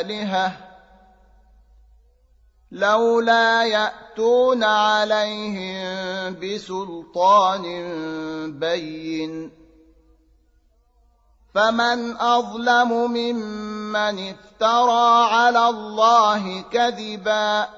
آلهة لولا يأتون عليهم بسلطان بين فمن أظلم ممن افترى على الله كذبا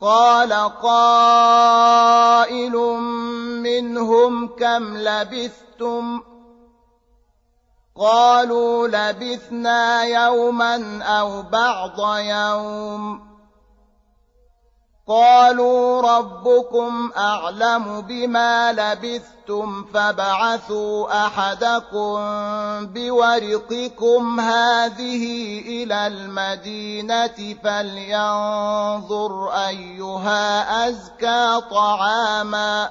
قال قائل منهم كم لبثتم قالوا لبثنا يوما أو بعض يوم قالوا ربكم أعلم بما لبثتم فابعثوا أحدكم بورقكم هذه إلى المدينة فلينظر أيها أزكى طعاما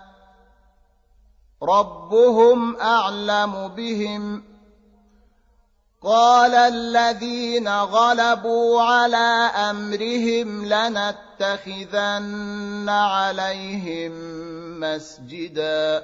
ربهم اعلم بهم قال الذين غلبوا على امرهم لنتخذن عليهم مسجدا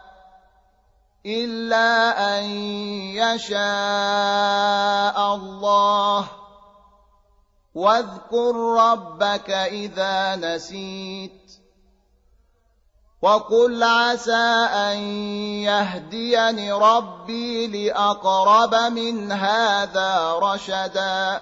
الا ان يشاء الله واذكر ربك اذا نسيت وقل عسى ان يهديني ربي لاقرب من هذا رشدا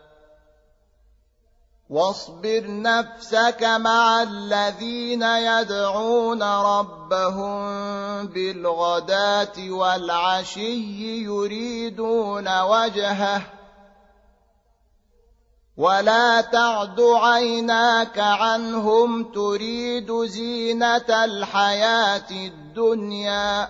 واصبر نفسك مع الذين يدعون ربهم بالغداة والعشي يريدون وجهه. ولا تعد عيناك عنهم تريد زينة الحياة الدنيا.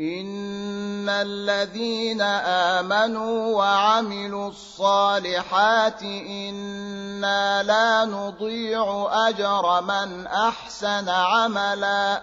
ان الذين امنوا وعملوا الصالحات أنا لا نضيع اجر من احسن عملا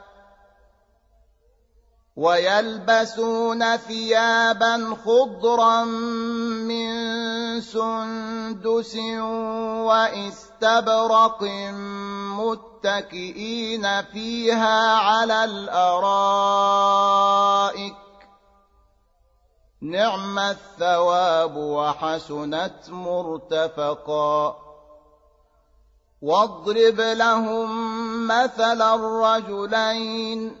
ويلبسون ثيابا خضرا من سندس واستبرق متكئين فيها على الأرائك. نعم الثواب وحسنت مرتفقا. واضرب لهم مثل الرجلين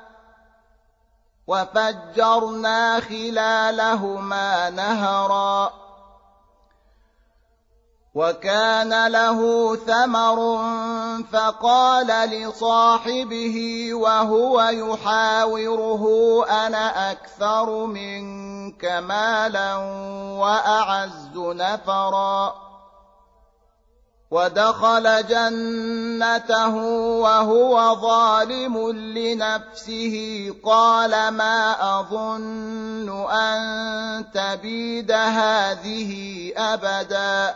وفجرنا خلالهما نهرا. وكان له ثمر فقال لصاحبه وهو يحاوره أنا أكثر منك مالا وأعز نفرا. ودخل جنته وهو ظالم لنفسه. قال ما أظن أن تبيد هذه أبدا.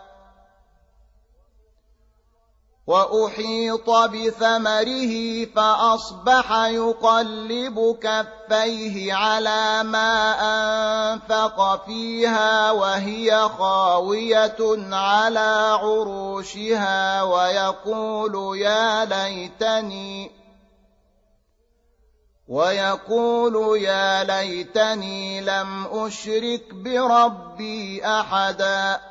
وأحيط بثمره فأصبح يقلب كفيه على ما أنفق فيها وهي خاوية على عروشها ويقول يا ليتني ويقول يا ليتني لم أشرك بربي أحداً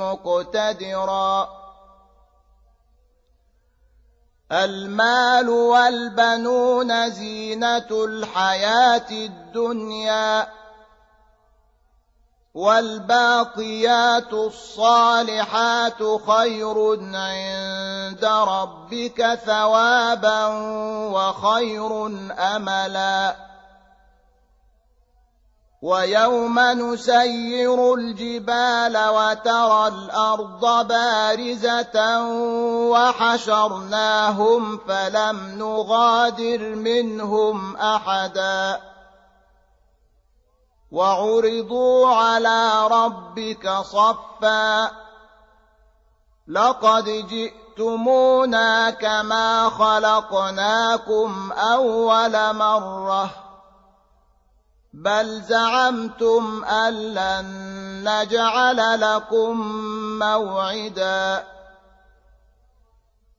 مقتدرا. المال والبنون زينة الحياة الدنيا والباقيات الصالحات خير عند ربك ثوابا وخير أملاً. ويوم نسير الجبال وترى الأرض بارزة وحشرناهم فلم نغادر منهم أحدا. وعرضوا على ربك صفا. لقد جئتمونا كما خلقناكم أول مرة. بل زعمتم أن لن نجعل لكم موعدا.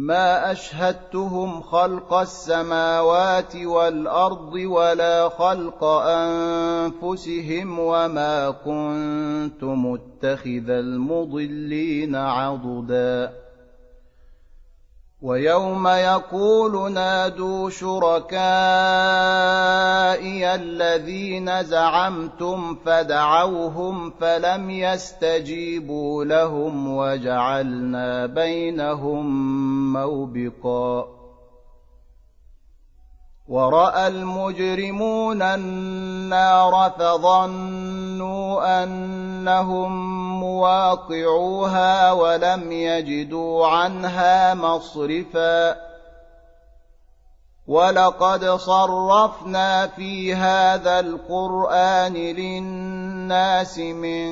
ما أشهدتهم خلق السماوات والأرض ولا خلق أنفسهم وما كنت متخذ المضلين عضدا. ويوم يقول نادوا شركائي الذين زعمتم فدعوهم فلم يستجيبوا لهم وجعلنا بينهم موبقا. ورأى المجرمون النار فظنوا أنهم مواقعوها ولم يجدوا عنها مصرفا. ولقد صرفنا في هذا القرآن للناس من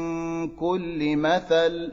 كل مثل.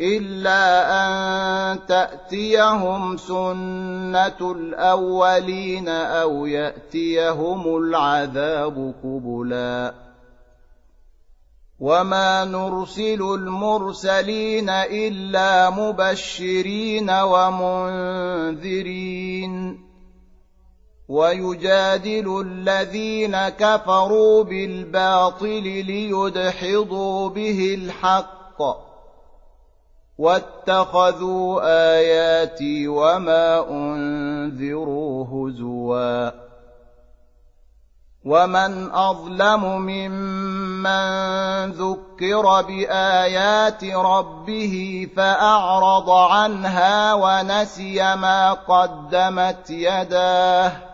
إلا أن تأتيهم سنة الأولين أو يأتيهم العذاب قبلا. وما نرسل المرسلين إلا مبشرين ومنذرين. ويجادل الذين كفروا بالباطل ليدحضوا به الحق. واتخذوا آياتي وما أنذروا هزوا. ومن أظلم ممن ذكر بآيات ربه فأعرض عنها ونسي ما قدمت يداه.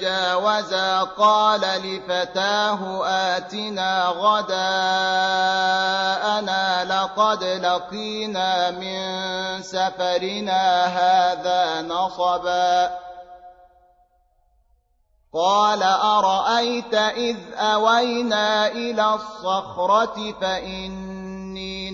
جاوزا قال لفتاه آتنا غداءنا لقد لقينا من سفرنا هذا نصبا. قال أرأيت إذ أوينا إلى الصخرة فإن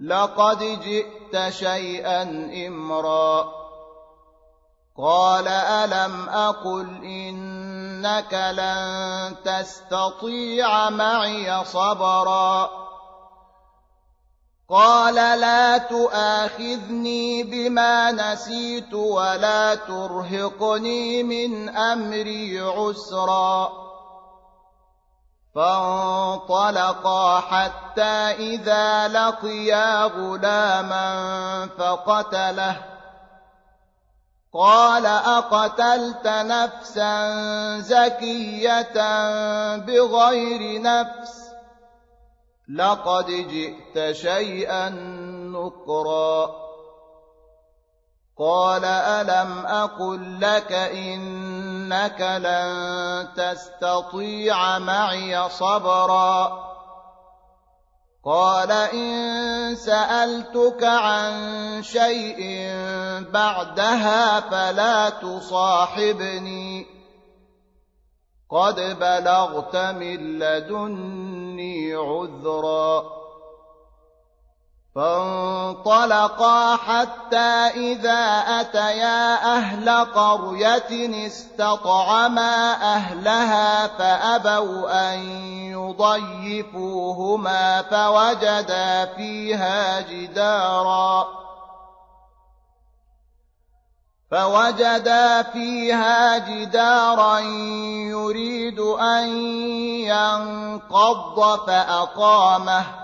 لقد جئت شيئا امرا. قال ألم أقل إنك لن تستطيع معي صبرا؟ قال لا تؤاخذني بما نسيت ولا ترهقني من أمري عسرا. فانطلقا حتى إذا لقيا غلاما فقتله. قال أقتلت نفسا زكية بغير نفس؟ لقد جئت شيئا نكرا. قال ألم أقل لك إنك لن تستطيع معي صبرا. قال إن سألتك عن شيء بعدها فلا تصاحبني. قد بلغت من لدني عذرا. فانطلقا حتى إذا أتيا أهل قرية استطعما أهلها فأبوا أن يضيفوهما فوجدا فيها جدارا فوجدا فيها جدارا يريد أن ينقض فأقامه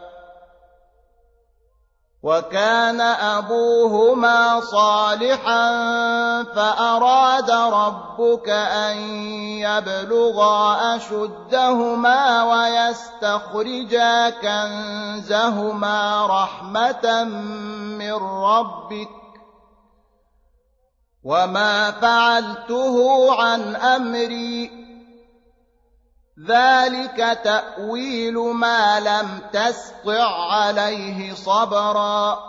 وكان أبوهما صالحا فأراد ربك أن يبلغا أشدهما ويستخرجا كنزهما رحمة من ربك وما فعلته عن أمري ذلك تاويل ما لم تسطع عليه صبرا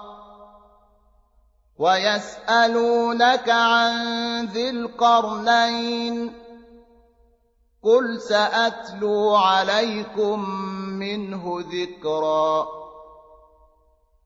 ويسالونك عن ذي القرنين قل ساتلو عليكم منه ذكرا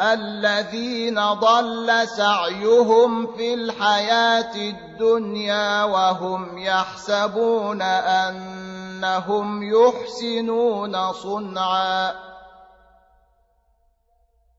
الذين ضل سعيهم في الحياة الدنيا وهم يحسبون أنهم يحسنون صنعا.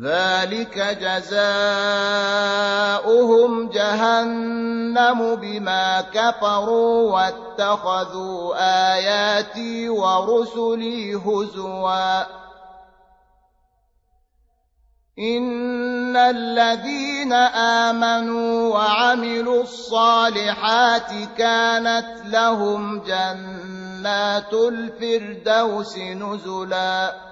ذلك جزاؤهم جهنم بما كفروا واتخذوا آياتي ورسلي هزوا إن الذين آمنوا وعملوا الصالحات كانت لهم جنات الفردوس نزلاً